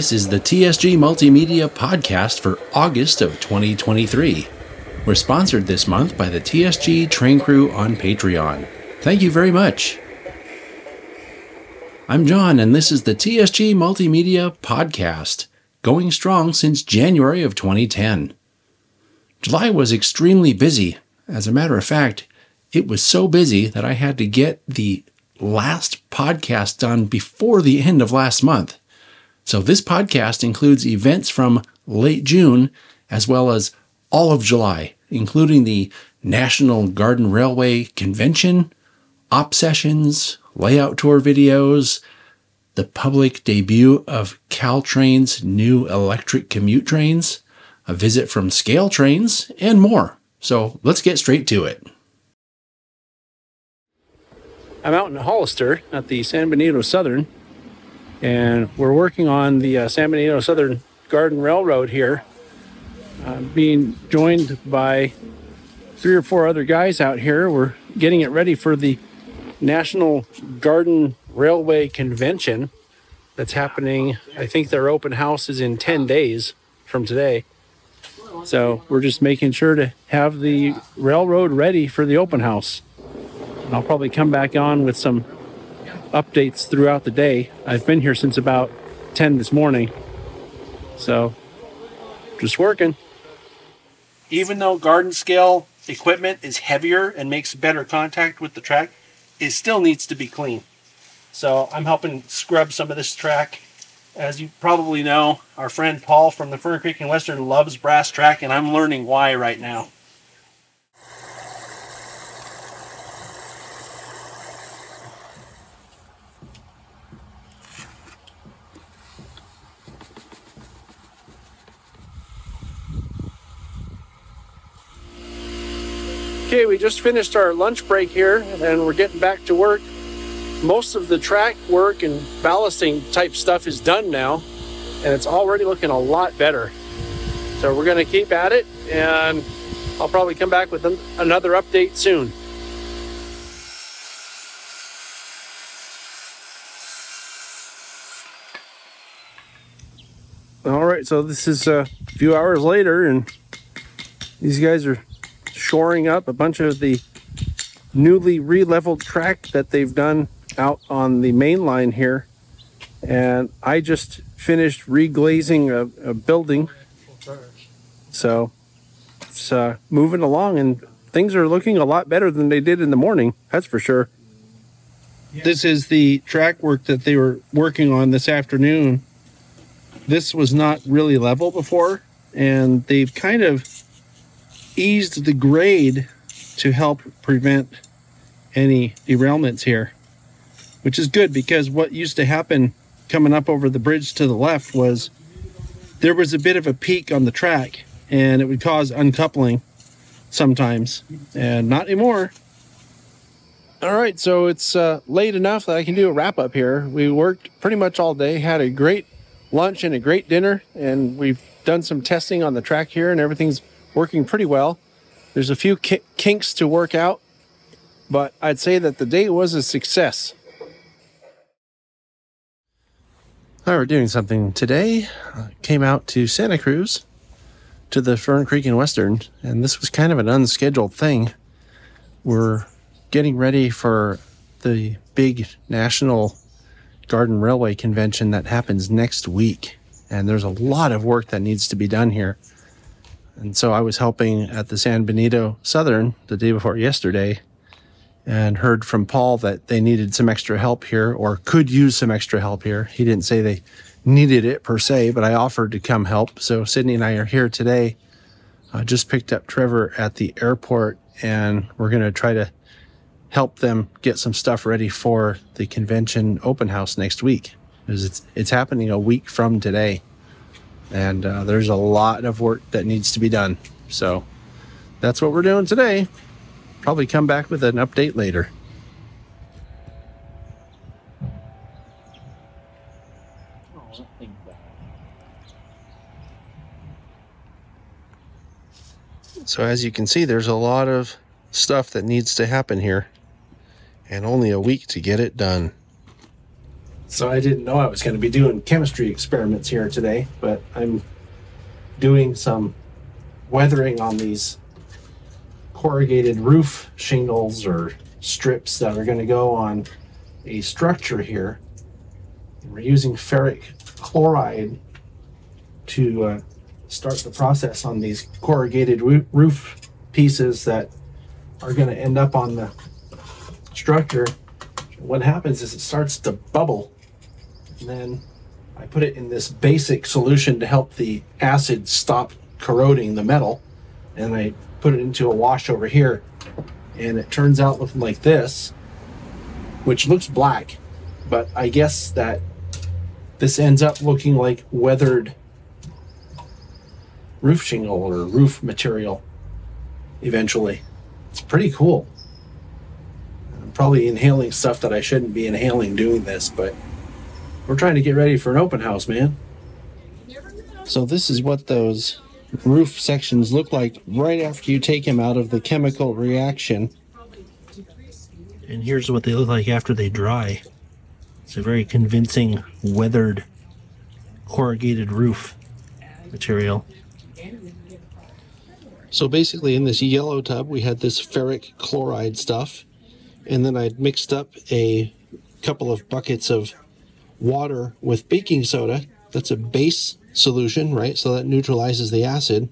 This is the TSG Multimedia podcast for August of 2023. We're sponsored this month by the TSG Train Crew on Patreon. Thank you very much. I'm John, and this is the TSG Multimedia podcast, going strong since January of 2010. July was extremely busy. As a matter of fact, it was so busy that I had to get the last podcast done before the end of last month. So, this podcast includes events from late June as well as all of July, including the National Garden Railway Convention, op sessions, layout tour videos, the public debut of Caltrain's new electric commute trains, a visit from Scale Trains, and more. So, let's get straight to it. I'm out in Hollister at the San Benito Southern and we're working on the uh, San Benito Southern Garden Railroad here. Uh, being joined by three or four other guys out here. We're getting it ready for the National Garden Railway Convention that's happening. I think their open house is in 10 days from today. So we're just making sure to have the railroad ready for the open house. I'll probably come back on with some updates throughout the day. I've been here since about 10 this morning. So, just working. Even though garden scale equipment is heavier and makes better contact with the track, it still needs to be clean. So, I'm helping scrub some of this track. As you probably know, our friend Paul from the Fern Creek and Western loves brass track, and I'm learning why right now. Okay, we just finished our lunch break here and we're getting back to work. Most of the track work and ballasting type stuff is done now and it's already looking a lot better. So we're going to keep at it and I'll probably come back with another update soon. All right, so this is a few hours later and these guys are shoring up a bunch of the newly re-leveled track that they've done out on the main line here. And I just finished reglazing a, a building. So it's uh, moving along and things are looking a lot better than they did in the morning. That's for sure. This is the track work that they were working on this afternoon. This was not really level before, and they've kind of eased the grade to help prevent any derailments here, which is good because what used to happen coming up over the bridge to the left was there was a bit of a peak on the track and it would cause uncoupling sometimes, and not anymore. All right, so it's uh, late enough that I can do a wrap up here. We worked pretty much all day, had a great lunch and a great dinner, and we've done some testing on the track here, and everything's working pretty well. There's a few kinks to work out, but I'd say that the day was a success. Right, we're doing something today. Uh, came out to Santa Cruz to the Fern Creek and Western, and this was kind of an unscheduled thing. We're getting ready for the big National Garden Railway Convention that happens next week, and there's a lot of work that needs to be done here. And so I was helping at the San Benito Southern the day before yesterday and heard from Paul that they needed some extra help here or could use some extra help here. He didn't say they needed it per se, but I offered to come help. So Sydney and I are here today. I just picked up Trevor at the airport and we're going to try to help them get some stuff ready for the convention open house next week because it's, it's happening a week from today and uh, there's a lot of work that needs to be done. So that's what we're doing today. Probably come back with an update later. So as you can see, there's a lot of stuff that needs to happen here and only a week to get it done. So I didn't know I was going to be doing chemistry experiments here today, but I'm doing some weathering on these corrugated roof shingles or strips that are going to go on a structure here. We're using ferric chloride to uh, start the process on these corrugated roof pieces that are going to end up on the structure. What happens is it starts to bubble, and then I put it in this basic solution to help the acid stop corroding the metal, and I put it into a wash over here, and it turns out looking like this, which looks black, but I guess that this ends up looking like weathered roof shingle or roof material eventually. It's pretty cool. I'm probably inhaling stuff that I shouldn't be inhaling doing this, but we're trying to get ready for an open house, man. So this is what those roof sections look like right after you take them out of the chemical reaction. And here's what they look like after they dry. It's a very convincing weathered corrugated roof material. So basically, in this yellow tub, we had this ferric chloride stuff, and then I'd mixed up a couple of buckets of water with baking soda. That's a base solution, right? So that neutralizes the acid.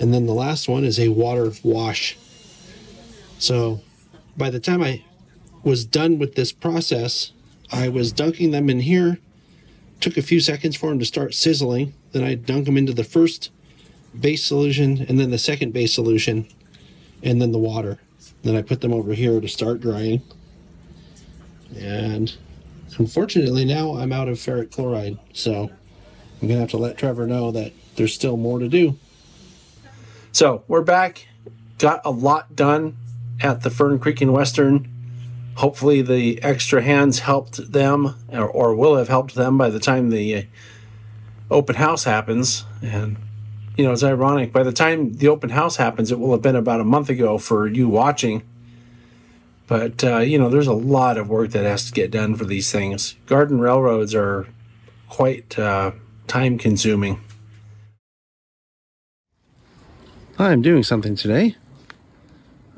And then the last one is a water wash. So by the time I was done with this process, I was dunking them in here. Took a few seconds for them to start sizzling. Then I dunk them into the first base solution and then the second base solution and then the water. Then I put them over here to start drying. And unfortunately now I'm out of ferric chloride. So I'm going to have to let Trevor know that there's still more to do. So we're back. Got a lot done at the Fern Creek and Western. Hopefully, the extra hands helped them or, or will have helped them by the time the uh, open house happens. And, you know, it's ironic. By the time the open house happens, it will have been about a month ago for you watching. But, uh, you know, there's a lot of work that has to get done for these things. Garden railroads are quite uh, time consuming. I'm doing something today.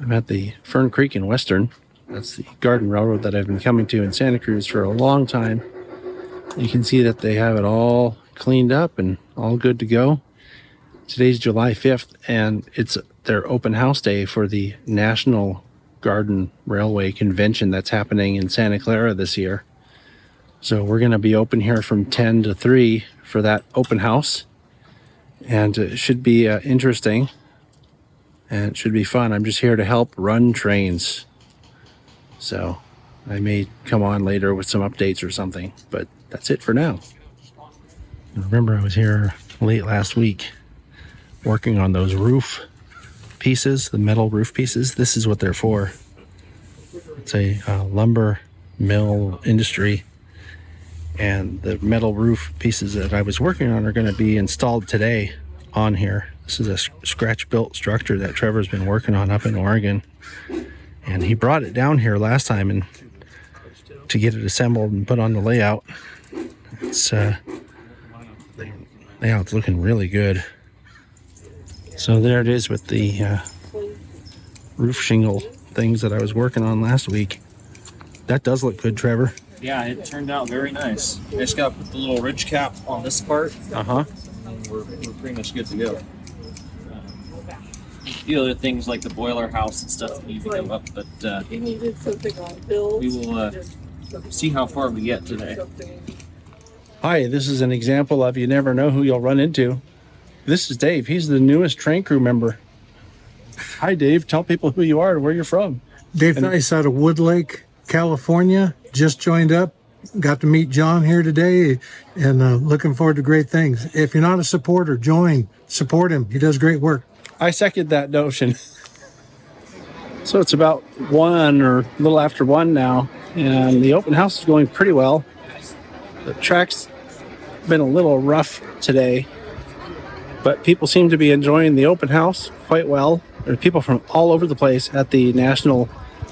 I'm at the Fern Creek in Western. That's the garden railroad that I've been coming to in Santa Cruz for a long time. You can see that they have it all cleaned up and all good to go. Today's July 5th, and it's their open house day for the National Garden Railway Convention that's happening in Santa Clara this year. So we're going to be open here from 10 to 3 for that open house. And it should be uh, interesting and it should be fun. I'm just here to help run trains. So I may come on later with some updates or something, but that's it for now. Remember, I was here late last week working on those roof pieces, the metal roof pieces. This is what they're for. It's a uh, lumber mill industry and the metal roof pieces that I was working on are going to be installed today on here. This is a scratch built structure that Trevor's been working on up in Oregon. And he brought it down here last time and to get it assembled and put on the layout. It's uh layout's looking really good. So there it is with the uh, roof shingle things that I was working on last week. That does look good, Trevor. Yeah, it turned out very nice. I just got to put the little ridge cap on this part, Uh huh. and we're, we're pretty much good to go. The other things like the boiler house and stuff need to go up, but uh, needed something on bills. we will uh, see how far we get today. Hi, this is an example of you never know who you'll run into. This is Dave. He's the newest train crew member. Hi, Dave. Tell people who you are and where you're from. Dave Nice out of Woodlake, California. Just joined up. Got to meet John here today and uh, looking forward to great things. If you're not a supporter, join. Support him. He does great work. I second that notion. So it's about one or a little after one now, and the open house is going pretty well. The track's been a little rough today, but people seem to be enjoying the open house quite well. There are people from all over the place at the national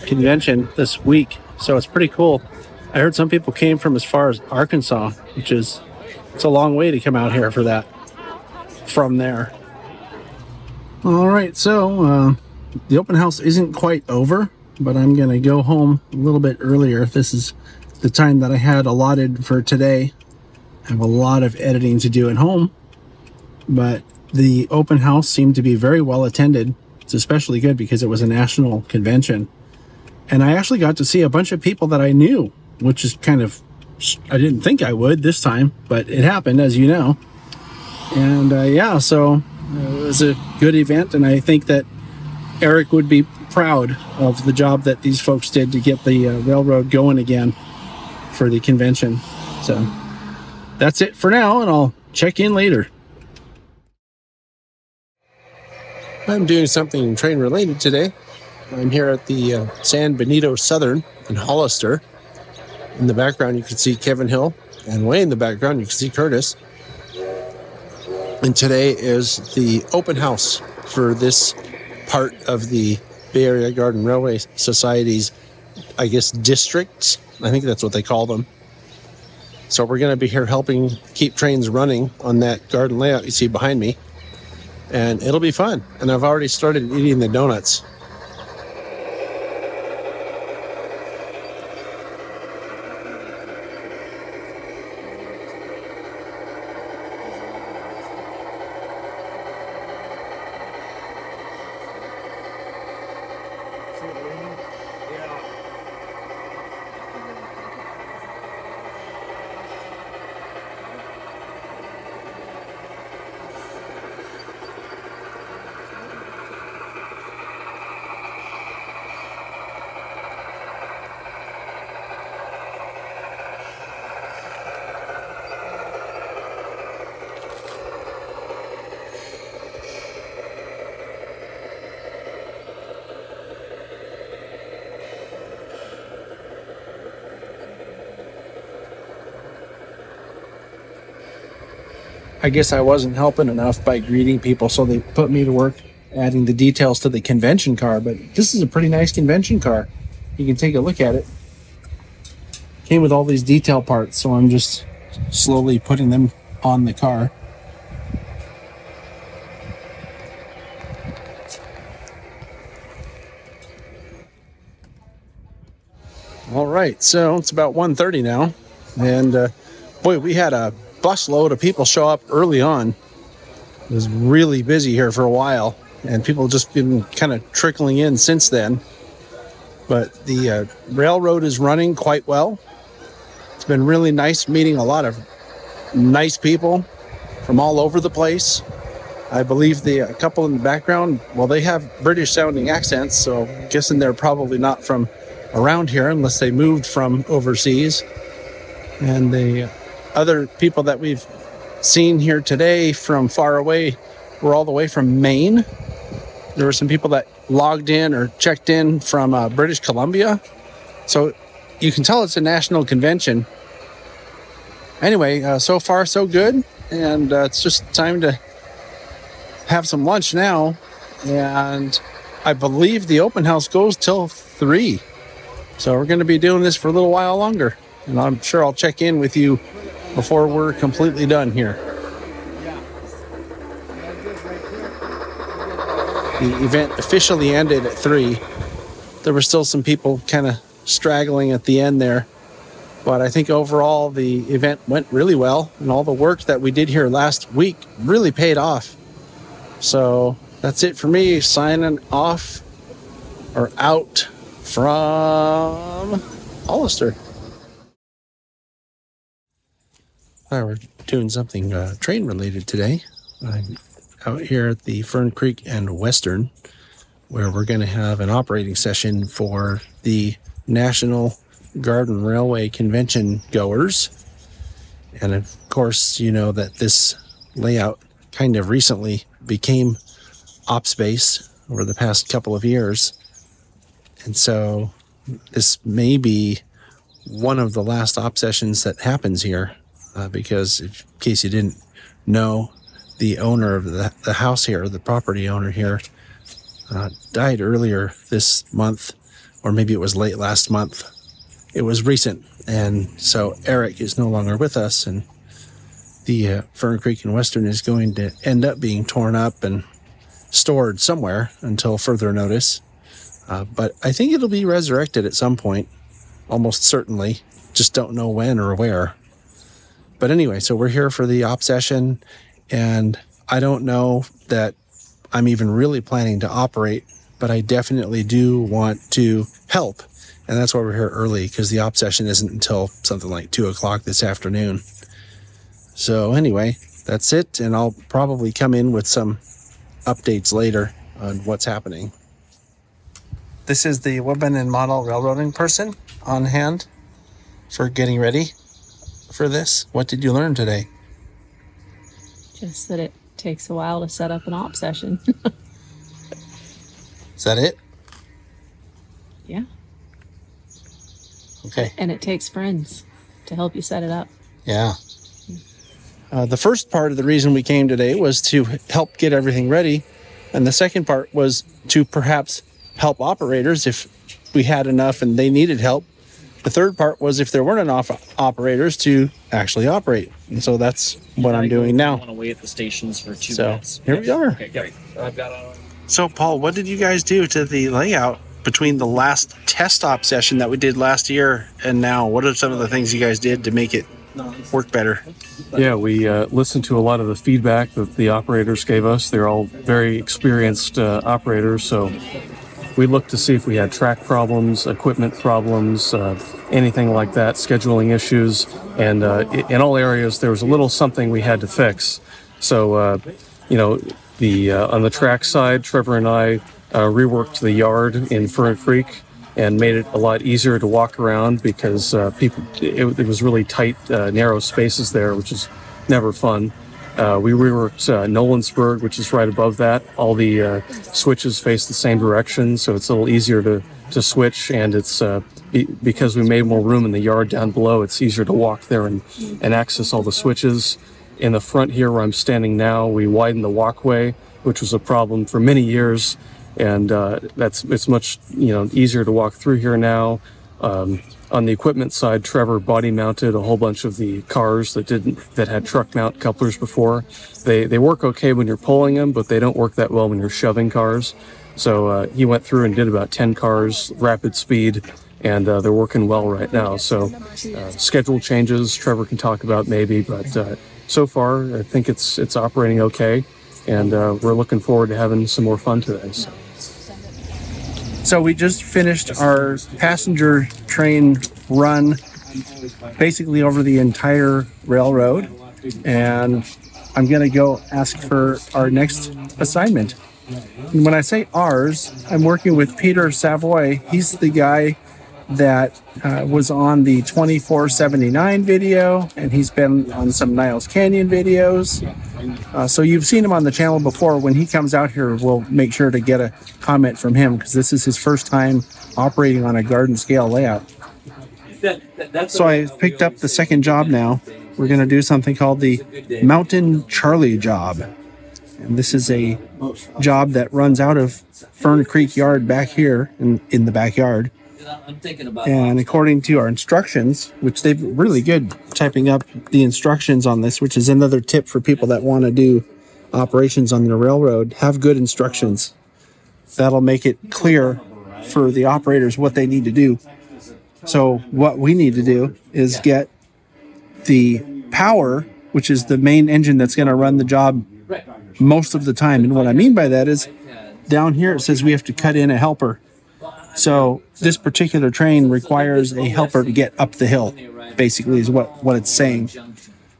convention this week, so it's pretty cool. I heard some people came from as far as Arkansas, which is it's a long way to come out here for that from there. All right, so uh, the open house isn't quite over, but I'm gonna go home a little bit earlier. If this is the time that I had allotted for today. I have a lot of editing to do at home, but the open house seemed to be very well attended. It's especially good because it was a national convention. And I actually got to see a bunch of people that I knew, which is kind of, I didn't think I would this time, but it happened, as you know. And uh, yeah, so uh, it was a good event. And I think that Eric would be proud of the job that these folks did to get the uh, railroad going again for the convention. So that's it for now, and I'll check in later. I'm doing something train related today. I'm here at the uh, San Benito Southern in Hollister. In the background, you can see Kevin Hill, and way in the background, you can see Curtis. And today is the open house for this part of the Bay Area Garden Railway Society's, I guess, districts. I think that's what they call them. So we're going to be here helping keep trains running on that garden layout you see behind me. And it'll be fun. And I've already started eating the donuts. I guess I wasn't helping enough by greeting people, so they put me to work adding the details to the convention car. But this is a pretty nice convention car. You can take a look at it. Came with all these detail parts, so I'm just slowly putting them on the car. All right, so it's about 1.30 now, and uh, boy, we had a busload of people show up early on. It was really busy here for a while, and people just been kind of trickling in since then. But the uh, railroad is running quite well. It's been really nice meeting a lot of nice people from all over the place. I believe the uh, couple in the background, well, they have British sounding accents, so I'm guessing they're probably not from around here unless they moved from overseas. And the other people that we've seen here today from far away were all the way from Maine. There were some people that logged in or checked in from uh, British Columbia. So you can tell it's a national convention. Anyway, uh, so far so good. And uh, it's just time to have some lunch now. And I believe the open house goes till three. So we're going to be doing this for a little while longer. And I'm sure I'll check in with you before we're completely done here. The event officially ended at 3. There were still some people kind of straggling at the end there. But I think overall the event went really well, and all the work that we did here last week really paid off. So that's it for me, signing off or out from Hollister. Hi, we're doing something uh, train related today. I'm out here at the Fern Creek and Western, where we're going to have an operating session for the National Garden Railway Convention goers. And of course, you know that this layout kind of recently became op space over the past couple of years. And so this may be one of the last op sessions that happens here uh, because, in case you didn't know, the owner of the, the house here, the property owner here, uh, died earlier this month, or maybe it was late last month. it was recent. And so Eric is no longer with us, and the uh, Fern Creek and Western is going to end up being torn up and stored somewhere until further notice. Uh, but I think it'll be resurrected at some point, almost certainly. Just don't know when or where. But anyway, so we're here for the op session, and I don't know that I'm even really planning to operate, but I definitely do want to help. And that's why we're here early because the op session isn't until something like two o'clock this afternoon. So, anyway, that's it. And I'll probably come in with some updates later on what's happening. This is the woman and Model Railroading person on hand for getting ready for this. What did you learn today? Just that it takes a while to set up an op session. Is that it? yeah. Okay. And it takes friends to help you set it up. Yeah. Uh, the first part of the reason we came today was to help get everything ready. And the second part was to perhaps help operators if we had enough and they needed help. The third part was if there weren't enough operators to actually operate. And so that's what I'm doing I now. want to wait at the stations for two So minutes. here we are. Okay, great. I've got a So, Paul, what did you guys do to the layout between the last test op session that we did last year and now? What are some of the things you guys did to make it work better? Yeah, we uh, listened to a lot of the feedback that the operators gave us. They're all very experienced uh, operators, so we looked to see if we had track problems, equipment problems, uh, anything like that, scheduling issues, and uh, in all areas there was a little something we had to fix. So, uh, you know, the uh, on the track side, Trevor and I uh, reworked the yard in Fern Creek and made it a lot easier to walk around because uh, people it, it was really tight, narrow spaces there, which is never fun. Uh, we reworked uh, Nolensburg, which is right above that. All the uh, switches face the same direction, so it's a little easier to, to switch. And it's uh, be, because we made more room in the yard down below, it's easier to walk there and, and access all the switches. In the front here, where I'm standing now, we widened the walkway, which was a problem for many years, and uh, that's it's much you know easier to walk through here now. Um, on the equipment side, Trevor body mounted a whole bunch of the cars that didn't that had truck mount couplers before. They they work okay when you're pulling them, but they don't work that well when you're shoving cars. So uh, he went through and did about 10 cars, rapid speed, and uh, they're working well right now. So uh, schedule changes, Trevor can talk about maybe, but uh, so far I think it's it's operating okay, and uh, we're looking forward to having some more fun today. So. So we just finished our passenger train run basically over the entire railroad and I'm going to go ask for our next assignment. And when I say ours, I'm working with Peter Savoy. He's the guy that uh, was on the 2479 video and he's been on some Niles Canyon videos. Uh, so you've seen him on the channel before. When he comes out here, we'll make sure to get a comment from him because this is his first time operating on a garden scale layout. So I picked up the second job now. We're going to do something called the Mountain Charlie job. And this is a job that runs out of Fern Creek Yard back here in, in the backyard. I'm thinking about And according to our instructions, which they've really good typing up the instructions on this, which is another tip for people that want to do operations on the railroad, have good instructions. That'll make it clear for the operators what they need to do. So what we need to do is get the power, which is the main engine that's going to run the job most of the time. And what I mean by that is down here it says we have to cut in a helper. So this particular train requires a helper to get up the hill, basically is what, what it's saying.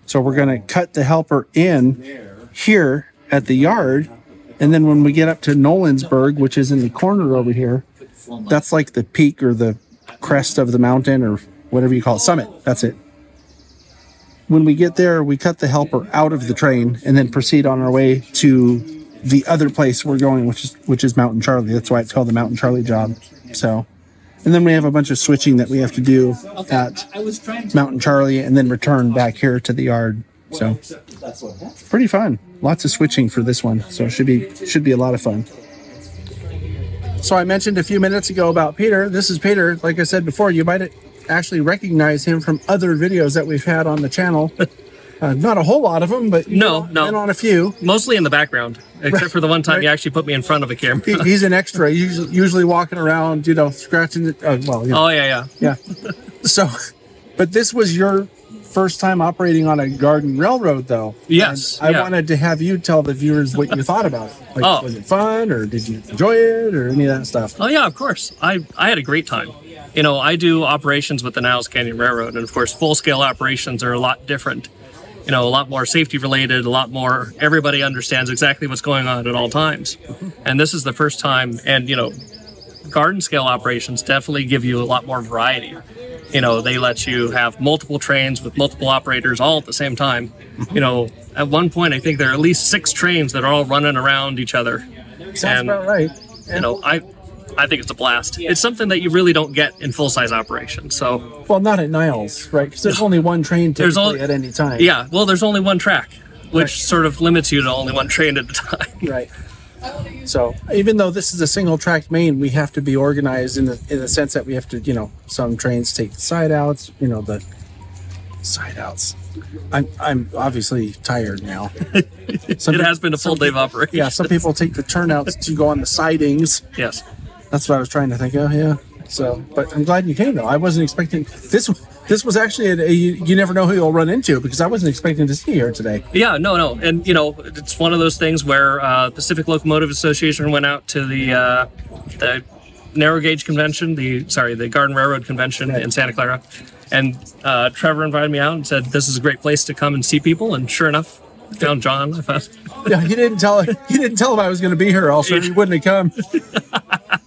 So we're going to cut the helper in here at the yard. And then when we get up to Nolensburg, which is in the corner over here, that's like the peak or the crest of the mountain or whatever you call it, summit. That's it. When we get there, we cut the helper out of the train and then proceed on our way to the other place we're going, which is which is Mountain Charlie. That's why it's called the Mountain Charlie job. So, and then we have a bunch of switching that we have to do at I was trying to. Mountain Charlie and then return back here to the yard. So, That's what happened. pretty fun. Lots of switching for this one. So it should be should be a lot of fun. So I mentioned a few minutes ago about Peter. This is Peter. Like I said before, you might actually recognize him from other videos that we've had on the channel. Uh, not a whole lot of them, but No, know, no. been on a few. Mostly in the background, except for the one time you actually put me in front of a camera. He, he's an extra, usually, usually walking around, you know, scratching the. Uh, well, you know, oh yeah, yeah. yeah. So, but this was your first time operating on a garden railroad, though. Yes, And I yeah. wanted to have you tell the viewers what you thought about it. Like, Oh. was it fun, or did you enjoy it, or any of that stuff? Oh yeah, of course. I I had a great time. You know, I do operations with the Niles Canyon Railroad, and of course, full scale operations are a lot different. You know, a lot more safety related, a lot more. Everybody understands exactly what's going on at all times, and this is the first time. And you know, garden scale operations definitely give you a lot more variety. You know, they let you have multiple trains with multiple operators all at the same time. You know, at one point, I think there are at least six trains that are all running around each other. Sounds And- about right. you know, I I think it's a blast. It's something that you really don't get in full size operation. So Well, not at Niles, right? Because there's only one train There's typically only- at any time. yeah, well, there's only one track, which sort of limits you to only one train at a time. Right. So even though this is a single track main, we have to be organized in the in the sense that we have to, you know, some trains take the side outs, you know, the side outs. I'm I'm obviously tired now. Some it peop- has been a full day of operation. Yeah, some people take the turnouts to go on the sidings. Yes. That's what I was trying to think of. Yeah. So, but I'm glad you came though. I wasn't expecting this. This was actually a, a you, never know who you'll run into because I wasn't expecting to see you here today. Yeah, no, no, and you know, it's one of those things where uh, Pacific Locomotive Association went out to the uh, the narrow gauge convention, the sorry, the Garden Railroad convention in Santa Clara, and uh, Trevor invited me out and said this is a great place to come and see people, and sure enough, found John. I found Yeah, he didn't tell you didn't tell him I was going to be here. Also, he wouldn't have come.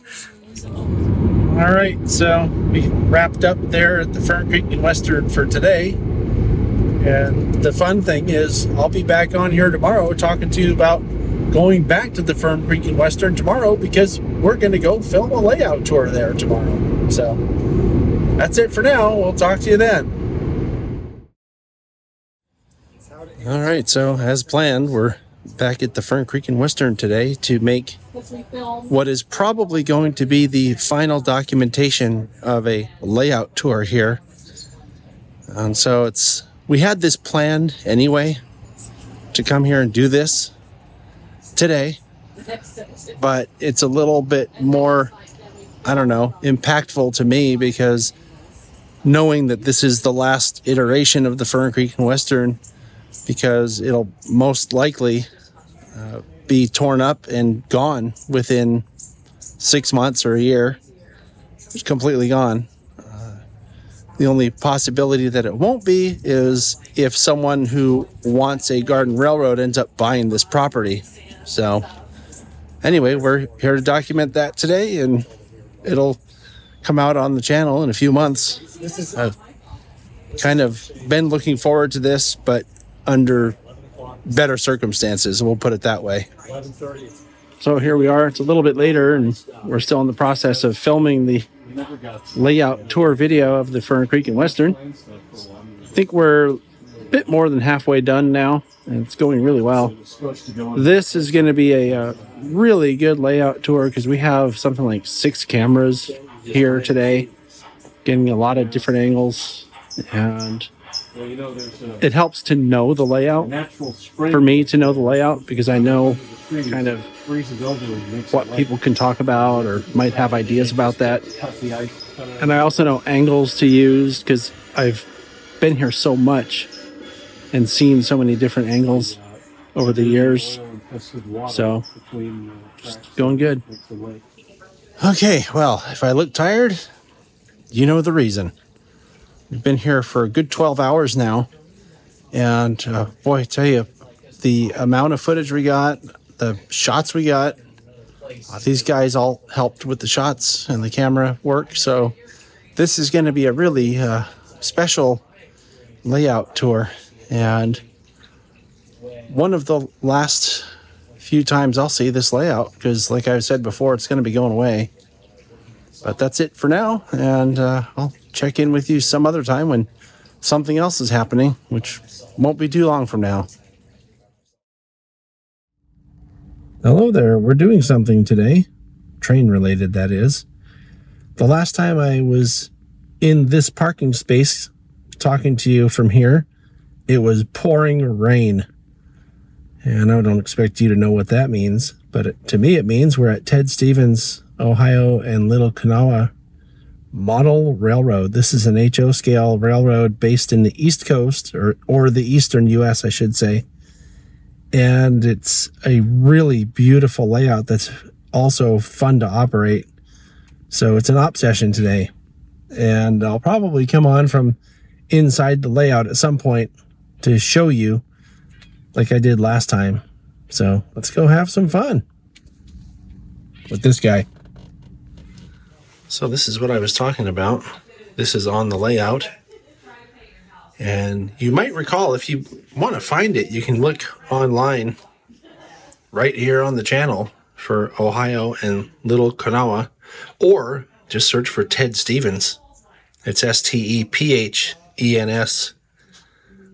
All right, so we wrapped up there at the Fern Creek and Western for today. And the fun thing is, I'll be back on here tomorrow talking to you about going back to the Fern Creek and Western tomorrow because we're going to go film a layout tour there tomorrow. So that's it for now. We'll talk to you then. All right, so as planned, we're back at the Fern Creek and Western today to make what is probably going to be the final documentation of a layout tour here. And so it's we had this planned anyway to come here and do this today, but it's a little bit more I don't know, impactful to me because knowing that this is the last iteration of the Fern Creek and Western because it'll most likely uh, be torn up and gone within six months or a year. It's completely gone. Uh, the only possibility that it won't be is if someone who wants a garden railroad ends up buying this property. So, anyway, we're here to document that today, and it'll come out on the channel in a few months. I've kind of been looking forward to this, but under better circumstances. We'll put it that way. So here we are. It's a little bit later, and we're still in the process of filming the layout tour video of the Fern Creek and Western. I think we're a bit more than halfway done now, and it's going really well. This is going to be a, uh really good layout tour because we have something like six cameras here today, getting a lot of different angles, and it helps to know the layout for me to know the layout because I know kind of what people can talk about or might have ideas about that. And I also know angles to use because I've been here so much and seen so many different angles over the years. So, just going good. Okay, well, if I look tired, you know the reason. We've been here for a good 12 hours now. And uh, boy, I tell you, the amount of footage we got, the shots we got, uh, these guys all helped with the shots and the camera work. So this is going to be a really uh, special layout tour. And one of the last few times I'll see this layout because, like I said before, it's going to be going away. But that's it for now. And uh, I'll check in with you some other time when something else is happening, which won't be too long from now. Hello there. We're doing something today, train related, that is. The last time I was in this parking space talking to you from here, it was pouring rain. And I don't expect you to know what that means, but to me, it means we're at Ted Stephens, Ohio, and Little Kanawha Model Railroad. This is an HO scale railroad based in the East Coast, or, or the Eastern US, I should say. And it's a really beautiful layout that's also fun to operate. So it's an op session today. And I'll probably come on from inside the layout at some point to show you like I did last time. So let's go have some fun with this guy. So this is what I was talking about. This is on the layout. And you might recall if you want to find it, you can look online right here on the channel for Ohio and Little Kanawha, or just search for Ted Stephens. It's S T E P H E N S.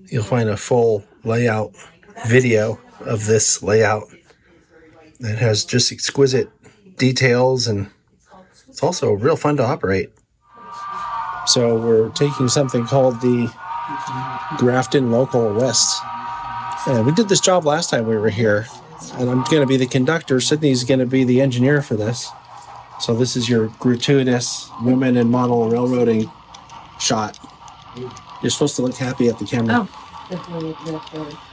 You'll find a full layout video of this layout that has just exquisite details and it's also real fun to operate. So we're taking something called the Grafton Local West. And we did this job last time we were here. And I'm going to be the conductor. Sydney's going to be the engineer for this. So this is your gratuitous women in model railroading shot. You're supposed to look happy at the camera. Oh.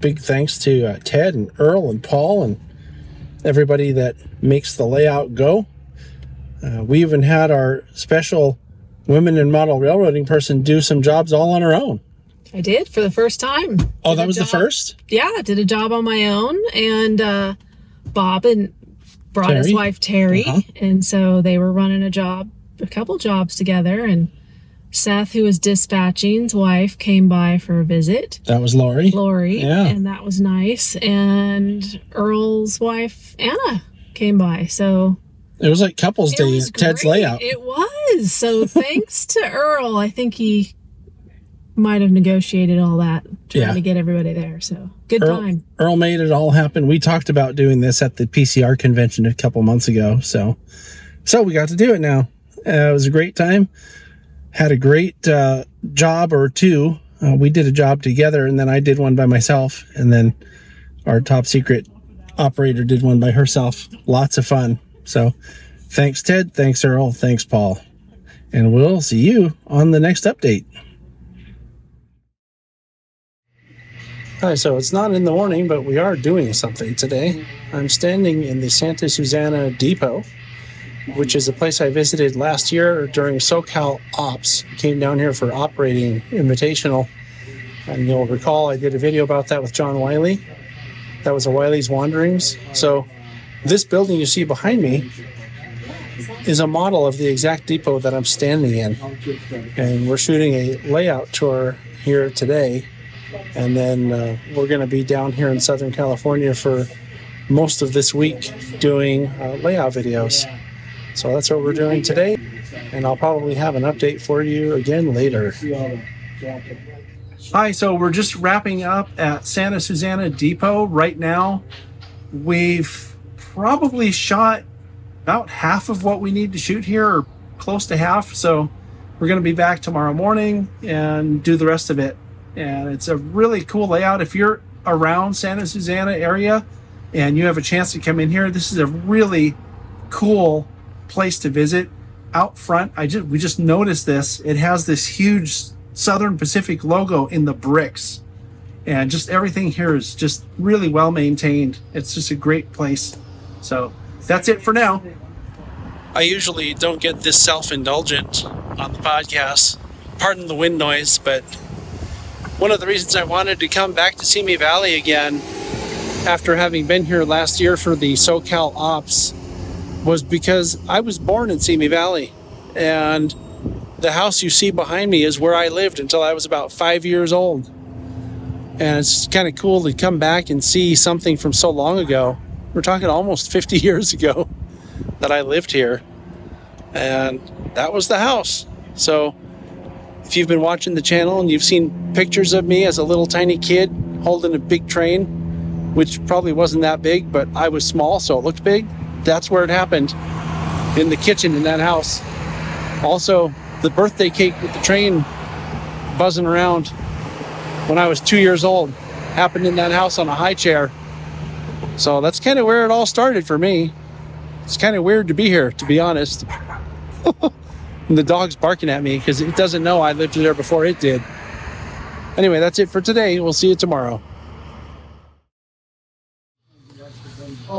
Big thanks to uh, Ted and Earl and Paul and everybody that makes the layout go. Uh, we even had our special women in model railroading person do some jobs all on her own. I did for the first time. Oh, Did that was the first? Yeah, I did a job on my own, and uh, Bob and brought his wife Terry, Uh-huh. and so they were running a job, a couple jobs together, and Seth, who was dispatching's wife, came by for a visit. That was Lori. Lori, Yeah. and that was nice. And Earl's wife Anna came by, so It was like couples it day Ted's great. layout. It was. So thanks to Earl, I think he might have negotiated all that, trying Yeah. to get everybody there. So good Earl, time. Earl made it all happen. We talked about doing this at the PCR convention a couple months ago, so so we got to do it now. Uh, it was a great time. Had a great uh, job or two. Uh, we did a job together, and then I did one by myself, and then our top secret operator did one by herself. Lots of fun. So, thanks Ted, thanks Earl, thanks Paul, and we'll see you on the next update. Hi, so it's not in the morning, but we are doing something today. I'm standing in the Santa Susana Depot, which is a place I visited last year during SoCal Ops. Came down here for operating invitational. And you'll recall I did a video about that with John Wiley. That was a Wiley's Wanderings. So this building you see behind me is a model of the exact depot that I'm standing in. And we're shooting a layout tour here today and then uh, we're going to be down here in Southern California for most of this week doing uh, layout videos. So that's what we're doing today, and I'll probably have an update for you again later. Hi, so we're just wrapping up at Santa Susana Depot right now. We've probably shot about half of what we need to shoot here, or close to half. So we're going to be back tomorrow morning and do the rest of it and it's a really cool layout. If you're around Santa Susana area and you have a chance to come in here, this is a really cool place to visit. Out front, I just we just noticed this. It has this huge Southern Pacific logo in the bricks, and just everything here is just really well maintained. It's just a great place. So that's it for now. I usually don't get this self indulgent on the podcast. Pardon the wind noise, but one of the reasons I wanted to come back to Simi Valley again after having been here last year for the SoCal Ops was because I was born in Simi Valley. And the house you see behind me is where I lived until I was about five years old. And it's kind of cool to come back and see something from so long ago. We're talking almost 50 years ago that I lived here. And that was the house. So if you've been watching the channel and you've seen pictures of me as a little tiny kid holding a big train, which probably wasn't that big, but I was small, so it looked big, that's where it happened in the kitchen in that house. Also, the birthday cake with the train buzzing around when I was two years old happened in that house on a high chair. So that's kind of where it all started for me. It's kind of weird to be here, to be honest. and the dog's barking at me because it doesn't know I lived there before it did. Anyway, that's it for today. We'll see you tomorrow.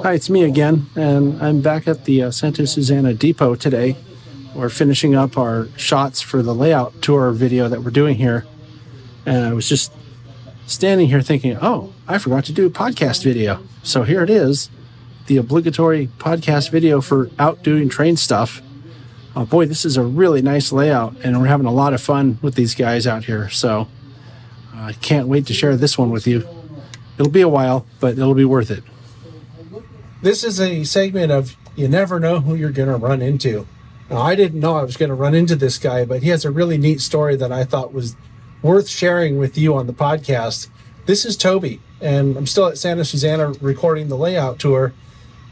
Hi, it's me again, and I'm back at the uh, Santa Susana Depot today. We're finishing up our shots for the layout tour video that we're doing here. And I was just standing here thinking, oh, I forgot to do a podcast video. So here it is the obligatory podcast video for out doing train stuff. Oh boy, this is a really nice layout, and we're having a lot of fun with these guys out here. So I can't wait to share this one with you. It'll be a while, but it'll be worth it. This is a segment of you never know who you're going to run into. Now, I didn't know I was going to run into this guy, but he has a really neat story that I thought was worth sharing with you on the podcast. This is Toby, and I'm still at Santa Susana recording the layout tour.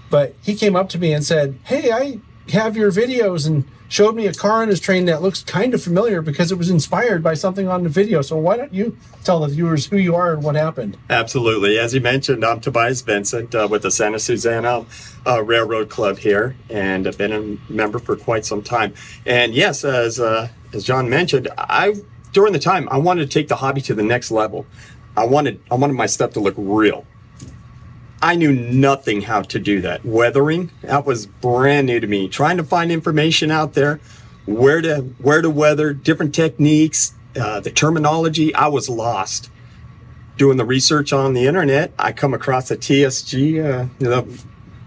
But he came up to me and said, Hey, I have your videos and showed me a car on his train that looks kind of familiar because it was inspired by something on the video. So why don't you tell the viewers who you are and what happened? Absolutely. As you mentioned, I'm Tobias Vincent uh, with the Santa Susana uh, Railroad Club here, and I've been a member for quite some time. And yes, as uh, as John mentioned, I during the time I wanted to take the hobby to the next level. I wanted I wanted my stuff to look real. I knew nothing how to do that. Weathering, that was brand new to me. Trying to find information out there, where to where to weather, different techniques, uh, the terminology, I was lost. Doing the research on the internet, I come across a TSG uh, you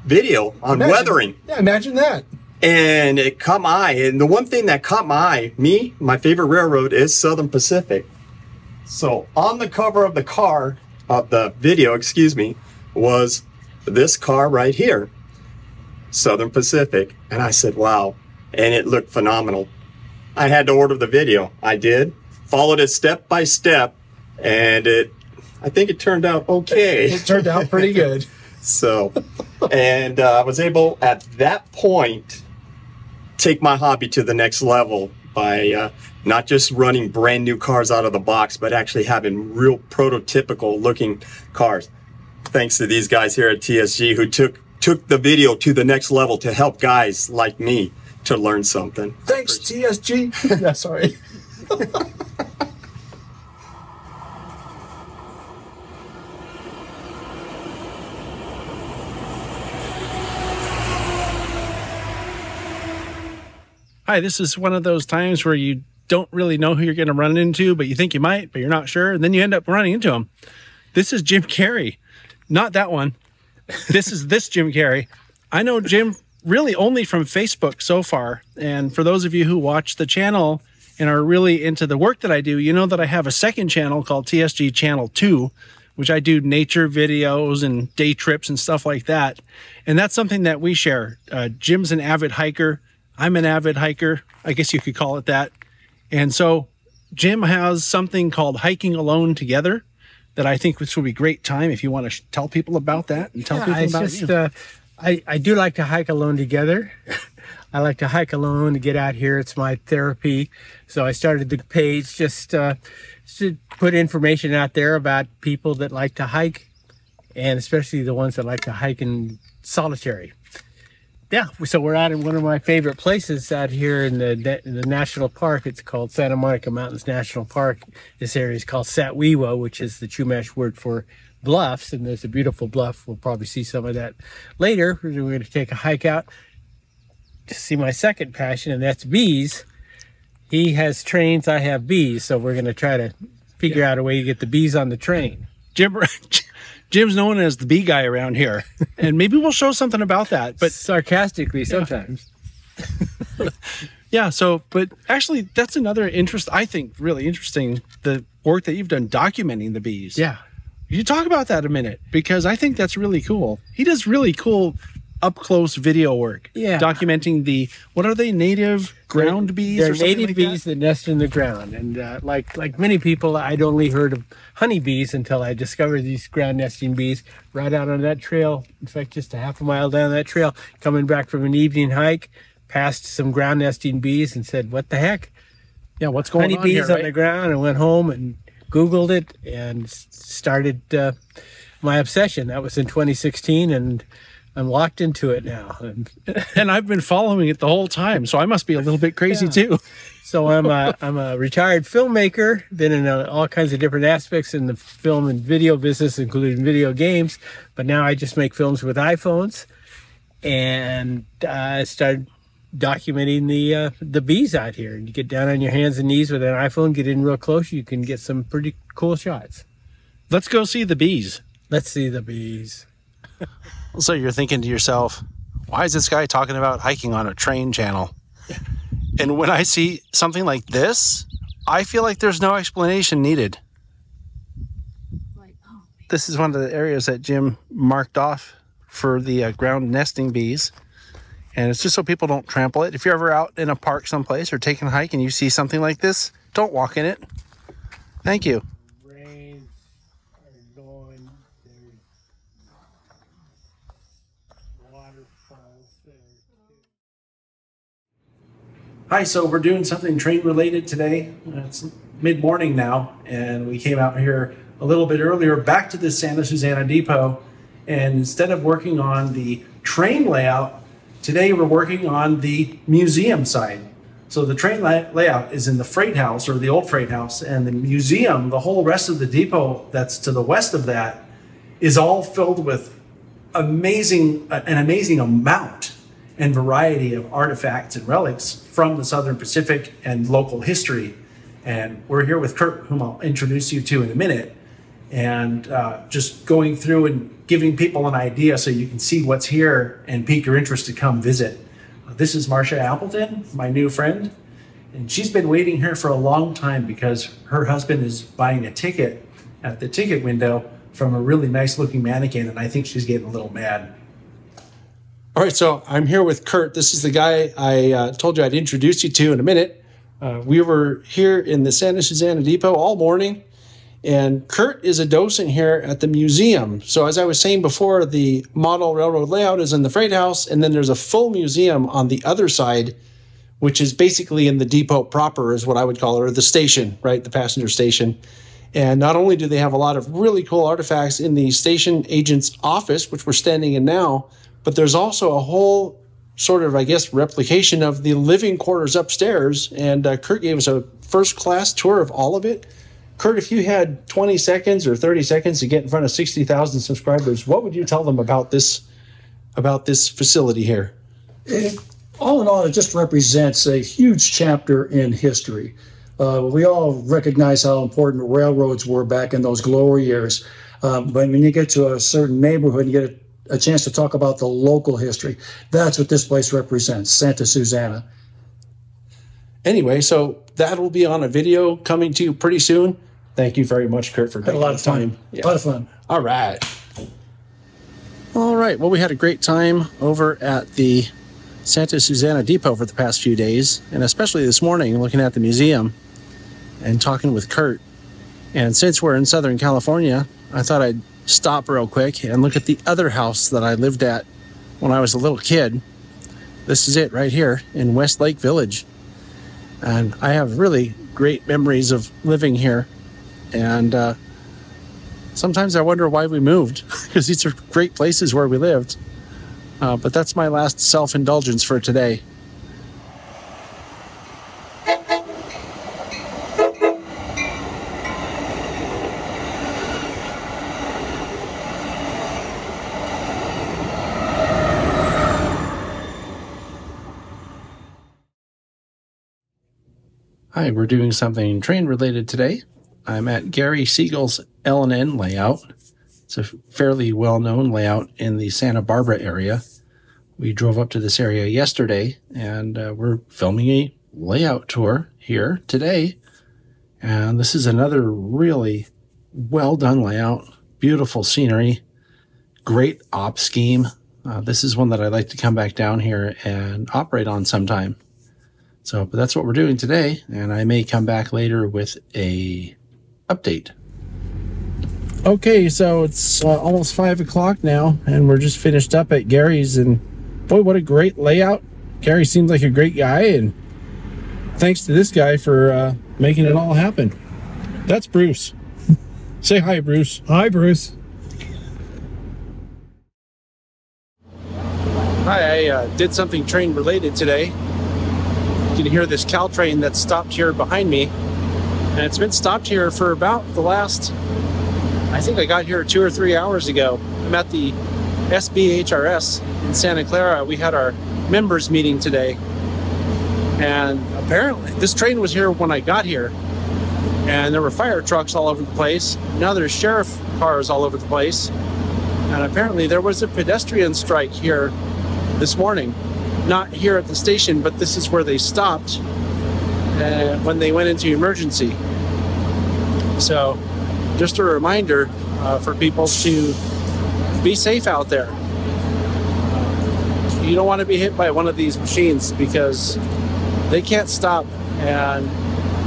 video on Imagine- weathering Yeah, imagine that. and it caught my eye. And the one thing that caught my eye, me, my favorite railroad is Southern Pacific. So on the cover of the car, of the video, excuse me, was this car right here, Southern Pacific. And I said, wow. And it looked phenomenal. I had to order the video. I did, followed it step by step, and it, I think it turned out okay. It turned out pretty good. So, and uh, I was able at that point take my hobby to the next level by uh, not just running brand new cars out of the box, but actually having real prototypical looking cars. Thanks to these guys here at TSG who took took the video to the next level to help guys like me to learn something. Thanks, TSG. yeah, sorry. Hi, this is one of those times where you don't really know who you're going to run into, but you think you might, but you're not sure, and then you end up running into him. This is Jim Carrey, not that one. This is this Jim Carrey. I know Jim really only from Facebook so far, and for those of you who watch the channel and are really into the work that I do, you know that I have a second channel called TSG Channel 2, which I do nature videos and day trips and stuff like that. And that's something that we share. Uh, Jim's an avid hiker. I'm an avid hiker. I guess you could call it that. And so Jim has something called Hiking Alone Together that I think this will be great time if you want to sh- tell people about that and tell Yeah, people it's about just, you. uh, I, I do like to hike alone together. I like to hike alone to get out here. It's my therapy. So I started the page just uh, to put information out there about people that like to hike and especially the ones that like to hike in solitary. Yeah, so we're out in one of my favorite places out here in the in the national park. It's called Santa Monica Mountains National Park. This area is called Satwiwa, which is the Chumash word for bluffs, and there's a beautiful bluff. We'll probably see some of that later. We're going to take a hike out to see my second passion, and that's bees. He has trains, I have bees, so we're going to try to figure out a way to get the bees on the train. Jim, Jim's known as the bee guy around here, and maybe we'll show something about that. But sarcastically sometimes. yeah. So, but actually, that's another interest. I think really interesting the work that you've done documenting the bees. Yeah. You talk about that a minute because I think that's really cool. He does really cool up close video work. Yeah. Documenting the what are they native ground bees They're or something native like bees that? nest in the ground, and uh, like like many people, I'd only heard of honeybees until I discovered these ground nesting bees right out on that trail. In fact, just a half a mile down that trail, coming back from an evening hike, passed some ground nesting bees, and said, "What the heck?" Yeah, what's going on honeybees here? on right? the ground, and went home and Googled it and started uh, my obsession. That was in 2016, and I'm locked into it now. And and I've been following it the whole time, so I must be a little bit crazy Yeah. too. So I'm a I'm a retired filmmaker. Been in uh, all kinds of different aspects in the film and video business, including video games. But now I just make films with iPhones, and I started documenting the uh, the bees out here. And You get down on your hands and knees with an iPhone, get in real close, you can get some pretty cool shots. Let's go see the bees. Let's see the bees. So you're thinking to yourself, why is this guy talking about hiking on a train channel? And when I see something like this, I feel like there's no explanation needed. This is one of the areas that Jim marked off for the uh, ground nesting bees. And it's just so people don't trample it. If you're ever out in a park someplace or taking a hike and you see something like this, don't walk in it. Thank you. Rains are going. There's waterfalls there. Hi, so we're doing something train related today. It's mid morning now, and we came out here a little bit earlier back to the Santa Susana Depot. And instead of working on the train layout, today we're working on the museum side. So the train la- layout is in the freight house or the old freight house, and the museum, the whole rest of the depot that's to the west of that, is all filled with amazing an amazing amount and variety of artifacts and relics from the Southern Pacific and local history. And we're here with Kurt, whom I'll introduce you to in a minute, and uh, just going through and giving people an idea so you can see what's here and pique your interest to come visit. Uh, this is Marcia Appleton, my new friend, and she's been waiting here for a long time because her husband is buying a ticket at the ticket window from a really nice looking mannequin, and I think she's getting a little mad. All right, so I'm here with Kurt. This is the guy I uh, told you I'd introduce you to in a minute. Uh, we were here in the Santa Susana Depot all morning, and Kurt is a docent here at the museum. So, as I was saying before, the model railroad layout is in the freight house, and then there's a full museum on the other side, which is basically in the depot proper, is what I would call it, or the station, right? The passenger station. And not only do they have a lot of really cool artifacts in the station agent's office, which we're standing in now, but there's also a whole sort of, I guess, replication of the living quarters upstairs. And uh, Kurt gave us a first class tour of all of it. Kurt, if you had 20 seconds or 30 seconds to get in front of 60,000 subscribers, what would you tell them about this about this facility here? It, all in all, it just represents a huge chapter in history. Uh, we all recognize how important railroads were back in those glory years. Um, but when you get to a certain neighborhood, you get a, chance to talk about the local history. That's what this place represents, Santa Susana. Anyway, so that'll be on a video coming to you pretty soon. Thank you very much, Kurt, for Had a lot of time. A lot of fun. All right. All right. Well, we had a great time over at the Santa Susana Depot for the past few days, and especially this morning looking at the museum and talking with Kurt. And since we're in Southern California, I thought I'd stop real quick and look at the other house that I lived at when I was a little kid. This is it right here in Westlake Village. And I have really great memories of living here. And uh, sometimes I wonder why we moved, because these are great places where we lived. Uh, but that's my last self indulgence for today. Hi, we're doing something train related today. I'm at Gary Siegel's L&N layout. It's a fairly well-known layout in the Santa Barbara area. We drove up to this area yesterday and uh, we're filming a layout tour here today. And this is another really well done layout, beautiful scenery, great op scheme. Uh, this is one that I'd like to come back down here and operate on sometime. So, but that's what we're doing today, and I may come back later with a update. Okay, so it's uh, almost five o'clock now, and we're just finished up at Gary's, and boy, what a great layout! Gary seems like a great guy, and thanks to this guy for uh, making it all happen. That's Bruce. Say hi, Bruce. Hi, Bruce. Hi, I uh, did something train related today. You can hear this Caltrain that's stopped here behind me. And it's been stopped here for about the last, I think I got here two or three hours ago. I'm at the SBHRS in Santa Clara. We had our members meeting today. And apparently, this train was here when I got here. And there were fire trucks all over the place. Now there's sheriff cars all over the place. And apparently, there was a pedestrian strike here this morning. Not here at the station, but this is where they stopped uh, when they went into emergency. So, just a reminder uh, for people to be safe out there. You don't want to be hit by one of these machines because they can't stop and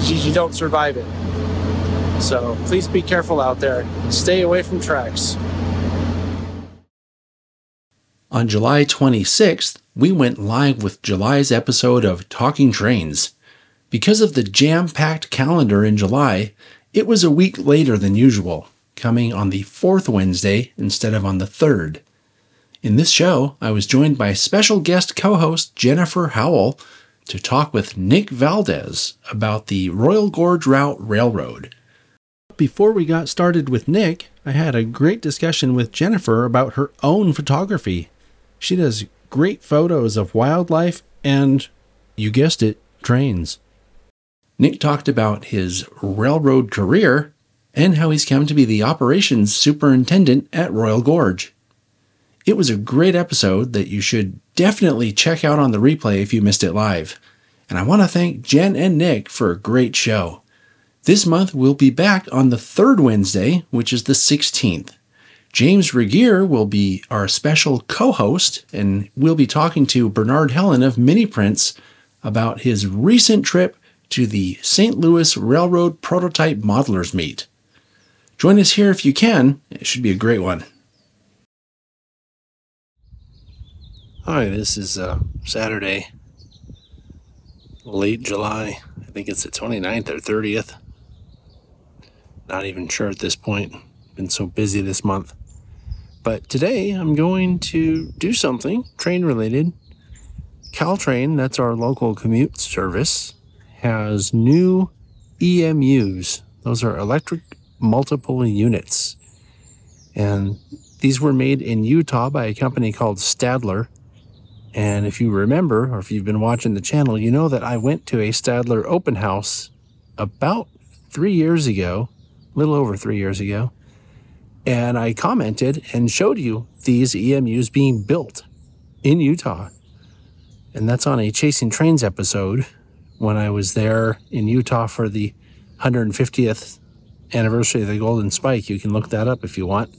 you don't survive it. So, please be careful out there. Stay away from tracks. On July 26th, we went live with July's episode of Talking Trains. Because of the jam packed calendar in July, it was a week later than usual, coming on the fourth Wednesday instead of on the third. In this show, I was joined by special guest co host Jennifer Howell to talk with Nick Valdez about the Royal Gorge Route Railroad. Before we got started with Nick, I had a great discussion with Jennifer about her own photography. She does great photos of wildlife and, you guessed it, trains. Nick talked about his railroad career and how he's come to be the operations superintendent at Royal Gorge. It was a great episode that you should definitely check out on the replay if you missed it live. And I want to thank Jen and Nick for a great show. This month we'll be back on the third Wednesday, which is the 16th. James Regier will be our special co host, and we'll be talking to Bernard Helen of Mini Prints about his recent trip to the St. Louis Railroad Prototype Modelers Meet. Join us here if you can, it should be a great one. Hi, this is uh, Saturday, late July. I think it's the 29th or 30th. Not even sure at this point. Been so busy this month. But today I'm going to do something train related. Caltrain, that's our local commute service, has new EMUs. Those are electric multiple units. And these were made in Utah by a company called Stadler. And if you remember, or if you've been watching the channel, you know that I went to a Stadler open house about three years ago, a little over three years ago. And I commented and showed you these EMUs being built in Utah. And that's on a Chasing Trains episode when I was there in Utah for the 150th anniversary of the Golden Spike. You can look that up if you want.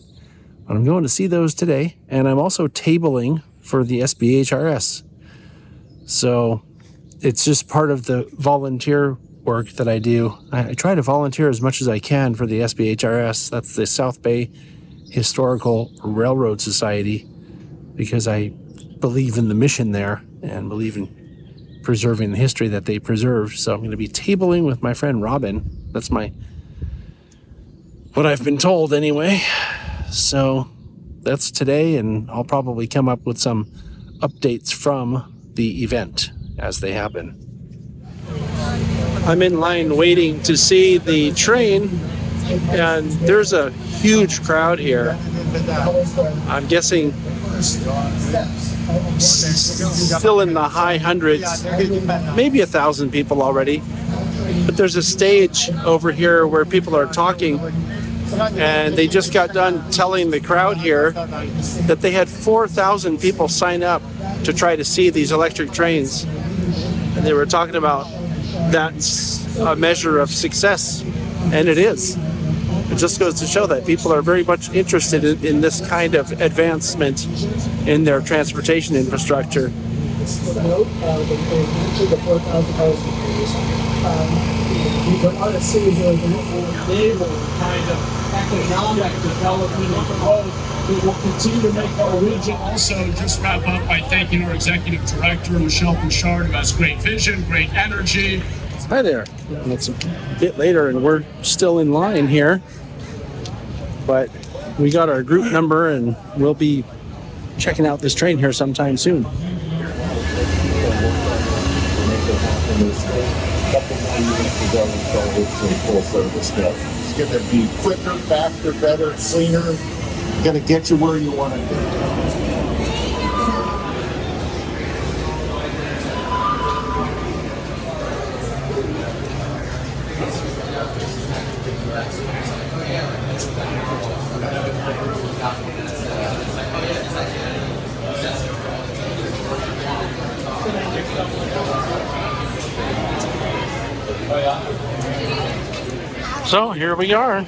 But I'm going to see those today. And I'm also tabling for the SBHRS. So it's just part of the volunteer work that I do. I, I, try to volunteer as much as I can for the SBHRS. That's the South Bay Historical Railroad Society because I believe in the mission there and believe in preserving the history that they preserve. So I'm going to be tabling with my friend Robin. That's my what I've been told anyway. So that's today, and I'll probably come up with some updates from the event as they happen. I'm in line waiting to see the train, and there's a huge crowd here. I'm guessing still in the high hundreds, maybe a thousand people already. But there's a stage over here where people are talking, and they just got done telling the crowd here that they had 4,000 people sign up to try to see these electric trains. And they were talking about that's a measure of success, and it is. It just goes to show that people are very much interested in, in this kind of advancement in their transportation infrastructure. note uh, that they mentioned the 4,000 passengers. Um, but on a series of events will enable kind of economic development. We will continue to make our region Also, just wrap up by thanking our executive director, Michelle Bouchard, who has great vision, great energy. Hi there. It's a bit later, and we're still in line here. But we got our group number, and we'll be checking out this train here sometime soon. full service. It's going to be quicker, faster, better, cleaner. Going to get you where you want to go. So here we are.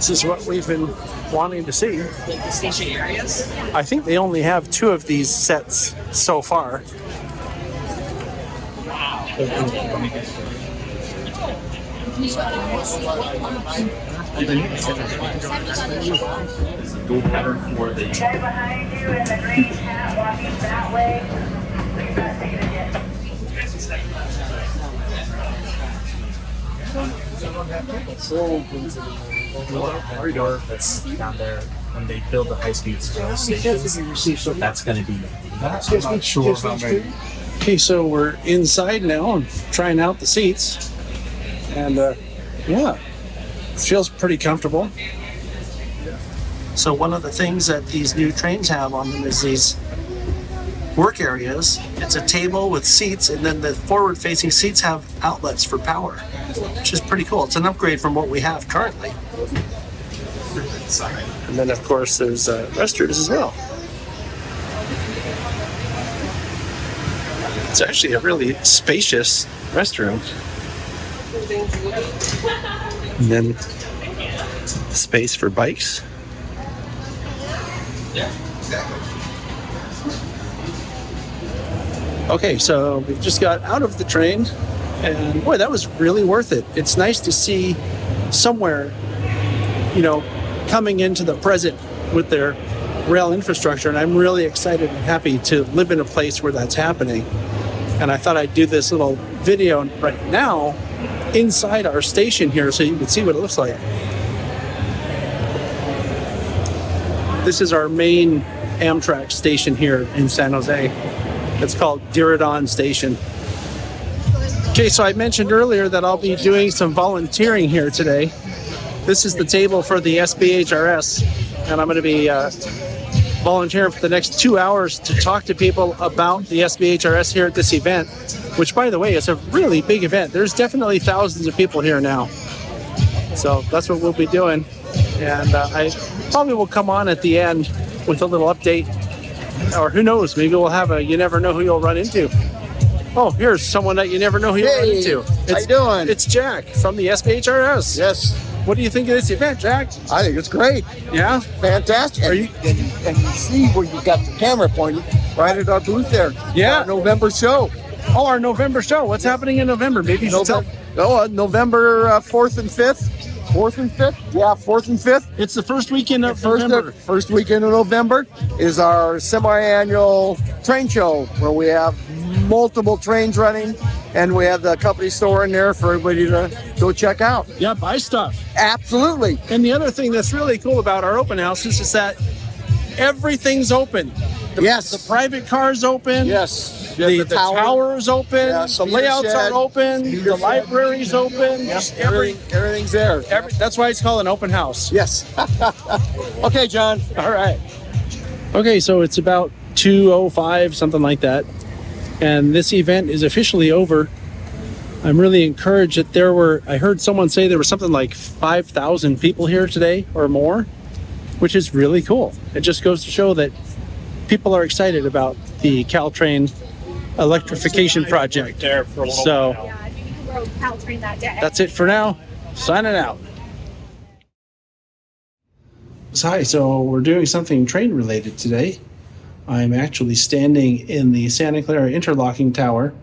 This is what we've been wanting to see. The station areas. I think they only have two of these sets so far. Go pattern for the. behind you in the green hat walking that way. Please not take it yet. Corridor that's down there when they build the high-speed rail stations. That's going to be. I'm not sure how many. Okay, so we're inside now and trying out the seats. And uh, yeah, feels pretty comfortable. So, one of the things that these new trains have on them is these work areas. It's a table with seats, and then the forward facing seats have outlets for power, which is pretty cool. It's an upgrade from what we have currently. And then, of course, there's uh, restrooms as well. It's actually a really spacious restroom. And then space for bikes. Yeah, exactly. Okay, so we've just got out of the train, and boy, that was really worth it. It's nice to see somewhere, you know, coming into the present with their rail infrastructure, and I'm really excited and happy to live in a place where that's happening. And I thought I'd do this little video right now inside our station here so you can see what it looks like. This is our main Amtrak station here in San Jose. It's called Diridon Station. Okay, so I mentioned earlier that I'll be doing some volunteering here today. This is the table for the SBHRS, and I'm going to be uh, volunteering for the next two hours to talk to people about the SBHRS here at this event, which, by the way, is a really big event. There's definitely thousands of people here now. So that's what we'll be doing. And uh, I probably will come on at the end with a little update. Or who knows, maybe we'll have a you never know who you'll run into. Oh, here's someone that you never know who run Hey, into. how you doing? It's Jack from the SBHRS. Yes. What do you think of this event, Jack? I think it's great. Yeah? Fantastic. And, you, and, and you see where you got the camera pointed right at our booth there. Yeah. Our November show. Oh, our November show. What's happening in November? Maybe you. November, oh, uh, November uh, 4th and 5th. 4th and 5th? Yeah, 4th and 5th. It's the first weekend of first, November. first weekend of November is our semi-annual train show where we have multiple trains running and we have the company store in there for everybody to go check out. Yeah, buy stuff. Absolutely. And the other thing that's really cool about our open houses is that everything's open. The, yes. The private car's open. Yes. The, The the tower. tower is open. Yeah, the layouts shed, are open. speeder The shed. library's open. Yep, every, everything's there. every, that's why it's called an open house. Yes. okay, John. All right. Okay, so it's about 205, something like that. And this event is officially over. I'm really encouraged that there were, I heard someone say there was something like 5,000 people here today or more, which is really cool. It just goes to show that people are excited about the Caltrain electrification project. So that's it for now. Signing out. Hi, so we're doing something train related today. I'm actually standing in the Santa Clara Interlocking Tower,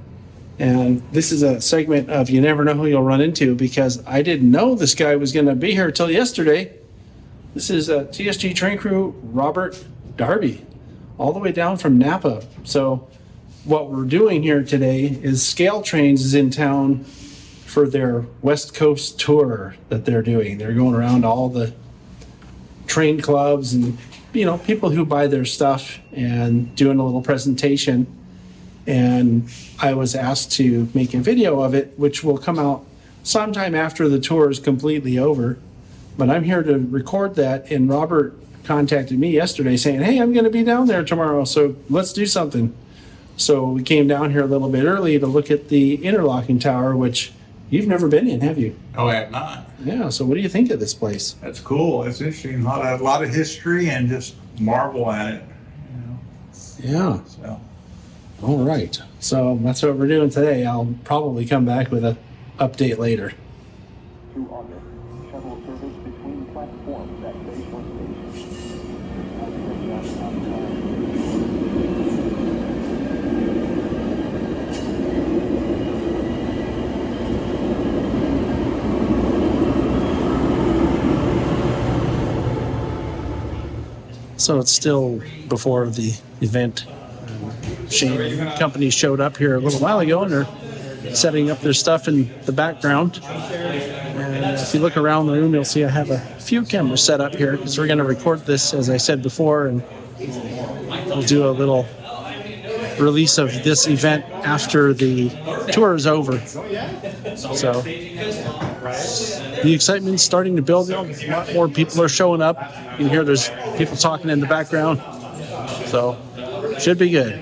and this is a segment of You Never Know Who You'll Run Into because I didn't know this guy was going to be here till yesterday. This is uh, a TSG train crew Robert Darby, all the way down from Napa. So, what we're doing here today is Scale Trains is in town for their West Coast tour that they're doing. They're going around all the train clubs and you know people who buy their stuff and doing a little presentation. And i was asked to make a video of it which will come out sometime after the tour is completely over. But i'm here to record that. And robert contacted me yesterday saying hey i'm going to be down there tomorrow so let's do something. So we came down here a little bit early to look at the interlocking tower which you've never been in have you Oh, I have not. yeah so what do you think of this place That's cool. It's interesting. A lot of, a lot of history and just marvel at it. Yeah. So. All right. So that's what we're doing today. I'll probably come back with a update later. So it's still before the event. Shane company showed up here a little while ago and they're setting up their stuff in the background. And if you look around the room, you'll see I have a few cameras set up here because we're going to record this, as I said before, and we'll do a little release of this event after the tour is over. So the excitement's starting to build. A lot more people are showing up. You can hear there's people talking in the background. So should be good.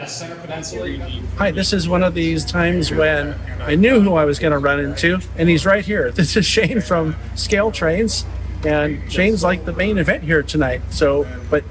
Hi, this is one of these times when I knew who I was going to run into, and he's right here. This is Shane from Scale Trains, and Shane's like the main event here tonight. So, but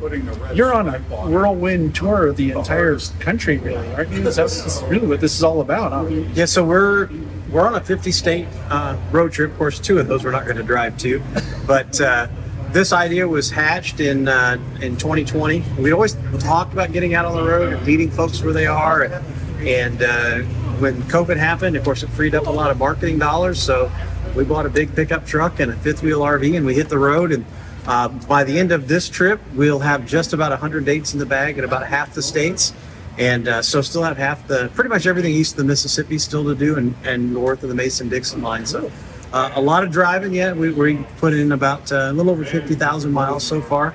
you're on a whirlwind tour of the entire country, really, aren't you? That's really what this is all about. Huh? Yeah, so we're we're on a 50 state uh, road trip. Of course, two of those we're not going to drive to, but uh, this idea was hatched in uh, in 2020. We always talked about getting out on the road and meeting folks where they are, and, and uh, when COVID happened, of course, it freed up a lot of marketing dollars. So we bought a big pickup truck and a fifth wheel RV, and we hit the road. And uh, by the end of this trip, we'll have just about 100 dates in the bag in about half the states. And uh, so still have half the, pretty much everything east of the Mississippi still to do and, and north of the Mason-Dixon line. So uh, a lot of driving yet. We, we put in about uh, a little over 50,000 miles so far.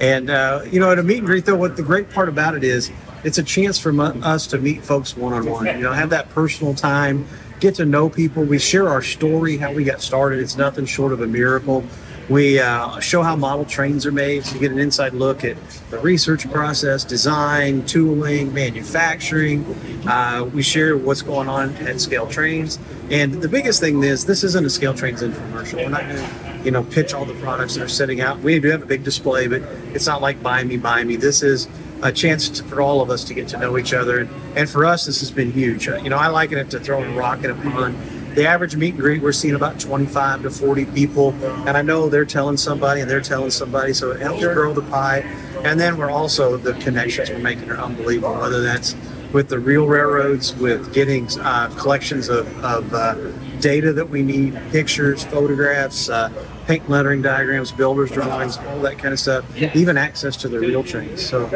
And, uh, you know, at a meet and greet, though, what the great part about it is it's a chance for mu- us to meet folks one on one, you know, have that personal time, get to know people. We share our story, how we got started. It's nothing short of a miracle. We uh, show how model trains are made, so you get an inside look at the research process, design, tooling, manufacturing. Uh, we share what's going on at Scale Trains, and the biggest thing is this isn't a Scale Trains infomercial. We're not going to, you know, pitch all the products that are sitting out. We do have a big display, but it's not like buy me, buy me. This is a chance to, for all of us to get to know each other, and, and for us, this has been huge. Uh, you know, I liken it to throwing a rock in a pond the average meet and greet we're seeing about 25 to 40 people. And i know they're telling somebody and they're telling somebody so it helps grow the pie. And then we're also the connections we're making are unbelievable whether that's with the real railroads with getting uh, collections of, of uh, data that we need pictures photographs uh, paint lettering diagrams builders drawings all that kind of stuff even access to the real trains. So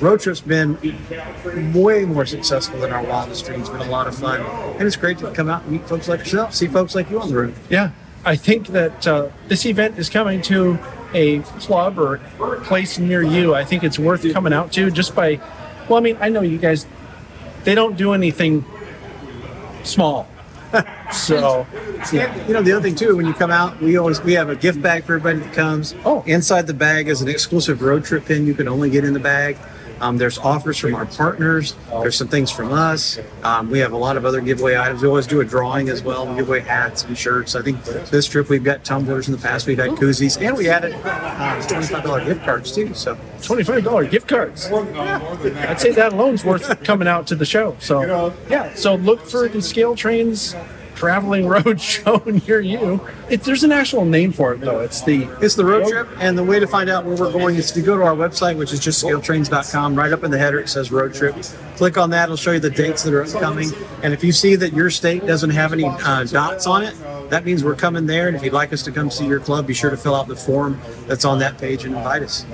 road trip's been way more successful than our wildest dreams been a lot of fun. And it's great to come out and meet folks like yourself see folks like you on the road. Yeah, I think that uh, this event is coming to a club or place near you. I think it's worth coming out to just by, well, I mean, I know you guys, they don't do anything small. so, And, you know, the other thing too, when you come out, we always we have a gift bag for everybody that comes. Oh, inside the bag is an exclusive road trip pin you can only get in the bag. Um, there's offers from our partners. There's some things from us. Um, we have a lot of other giveaway items. We always do a drawing as well. We give away hats and shirts. I think this trip we've got tumblers in the past. We've had koozies, and we added uh, twenty-five dollar gift cards too. So Twenty-five dollar gift cards. I'd say that alone's worth coming out to the show. So yeah, so look for the Scale Trains traveling road show near you. It, there's an actual name for it though. It's the It's the road trip, and the way to find out where we're going is to go to our website, which is just scaletrains.com. Right up in the header, it says road trip. Click on that; it'll show you the dates that are upcoming. And if you see that your state doesn't have any uh, dots on it, that means we're coming there. And if you'd like us to come see your club, be sure to fill out the form that's on that page and invite us.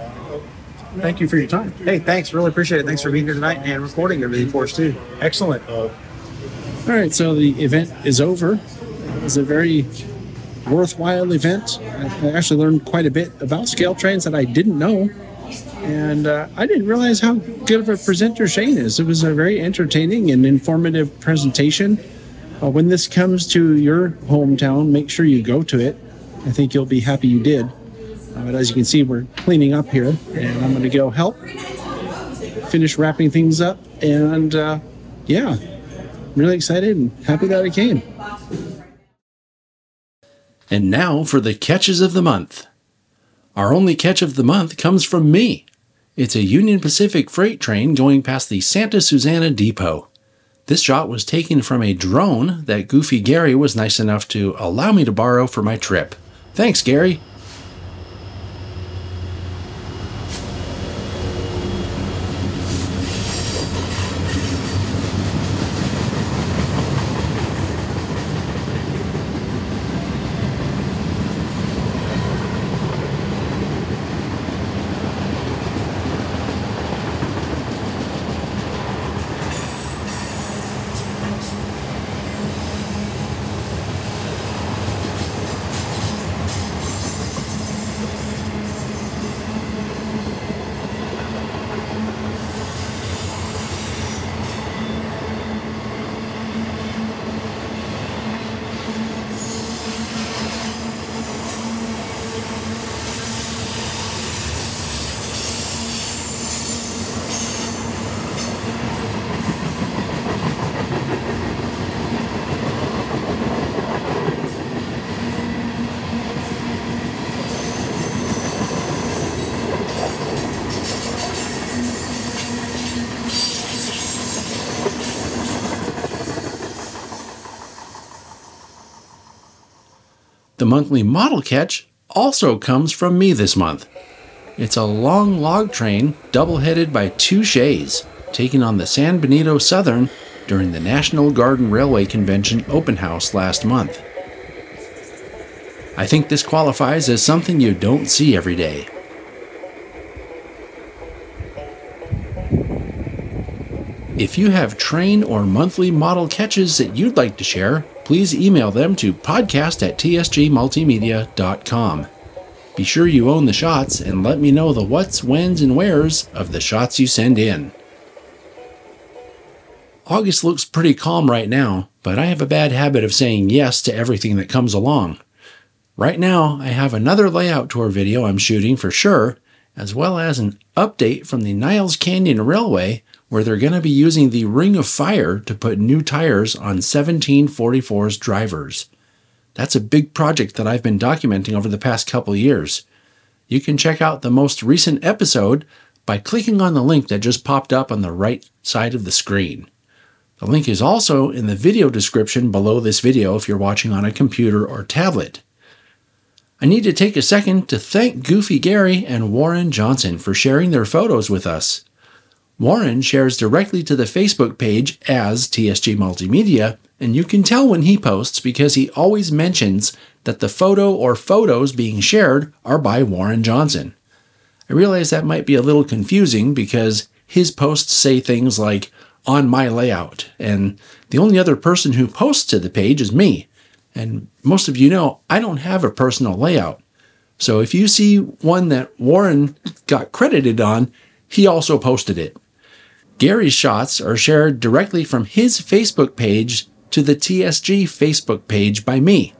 Thank you for your time. Hey, thanks. Really appreciate it. Thanks for being here tonight and recording everything for us too. Excellent. All right, so the event is over. It was a very worthwhile event. I actually learned quite a bit about scale trains that I didn't know. And uh, I didn't realize how good of a presenter Shane is. It was a very entertaining and informative presentation. Uh, when this comes to your hometown, make sure you go to it. I think you'll be happy you did. Uh, but as you can see, we're cleaning up here, and I'm going to go help finish wrapping things up. And uh, yeah, really excited and happy that I came. And now for the catches of the month. Our only catch of the month comes from me. It's a Union Pacific freight train going past the Santa Susana Depot. This shot was taken from a drone that Goofy Gary was nice enough to allow me to borrow for my trip. Thanks, Gary. Monthly model catch also comes from me this month. It's a long log train double headed by two shays, taken on the San Benito Southern during the National Garden Railway Convention open house last month. I think this qualifies as something you don't see every day. If you have train or monthly model catches that you'd like to share, please email them to podcast at tsgmultimedia.com. Be sure you own the shots and let me know the what's, whens, and wheres of the shots you send in. August looks pretty calm right now, but I have a bad habit of saying yes to everything that comes along. Right now, I have another layout tour video I'm shooting for sure, as well as an update from the Niles Canyon Railway where they're going to be using the Ring of Fire to put new tires on 1744's drivers. That's a big project that I've been documenting over the past couple years. You can check out the most recent episode by clicking on the link that just popped up on the right side of the screen. The link is also in the video description below this video if you're watching on a computer or tablet. I need to take a second to thank Goofy Gary and Warren Johnson for sharing their photos with us. Warren shares directly to the Facebook page as TSG Multimedia, and you can tell when he posts because he always mentions that the photo or photos being shared are by Warren Johnson. I realize that might be a little confusing because his posts say things like, on my layout, and the only other person who posts to the page is me. And most of you know I don't have a personal layout. So if you see one that Warren got credited on, he also posted it. Gary's shots are shared directly from his Facebook page to the TSG Facebook page by me.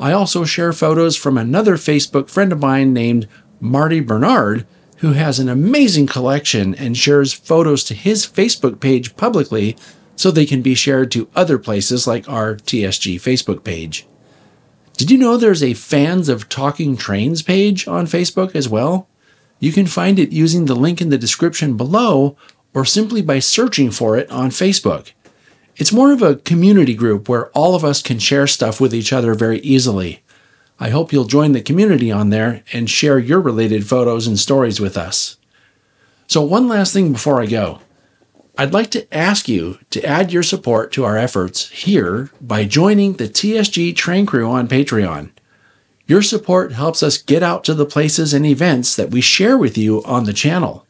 I also share photos from another Facebook friend of mine named Marty Bernard, who has an amazing collection and shares photos to his Facebook page publicly so they can be shared to other places like our TSG Facebook page. Did you know there's a Fans of Talking Trains page on Facebook as well? You can find it using the link in the description below or simply by searching for it on Facebook. It's more of a community group where all of us can share stuff with each other very easily. I hope you'll join the community on there and share your related photos and stories with us. So, one last thing before I go. I'd like to ask you to add your support to our efforts here by joining the TSG Train Crew on Patreon. Your support helps us get out to the places and events that we share with you on the channel.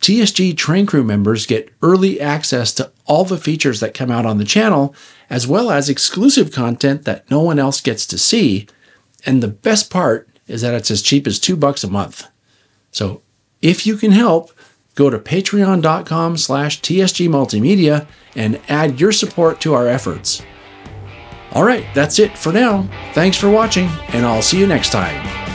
TSG Train Crew members get early access to all the features that come out on the channel, as well as exclusive content that no one else gets to see. And the best part is that it's as cheap as two bucks a month. So if you can help, go to patreon.com slash tsgmultimedia and add your support to our efforts. All right, that's it for now. Thanks for watching, and I'll see you next time.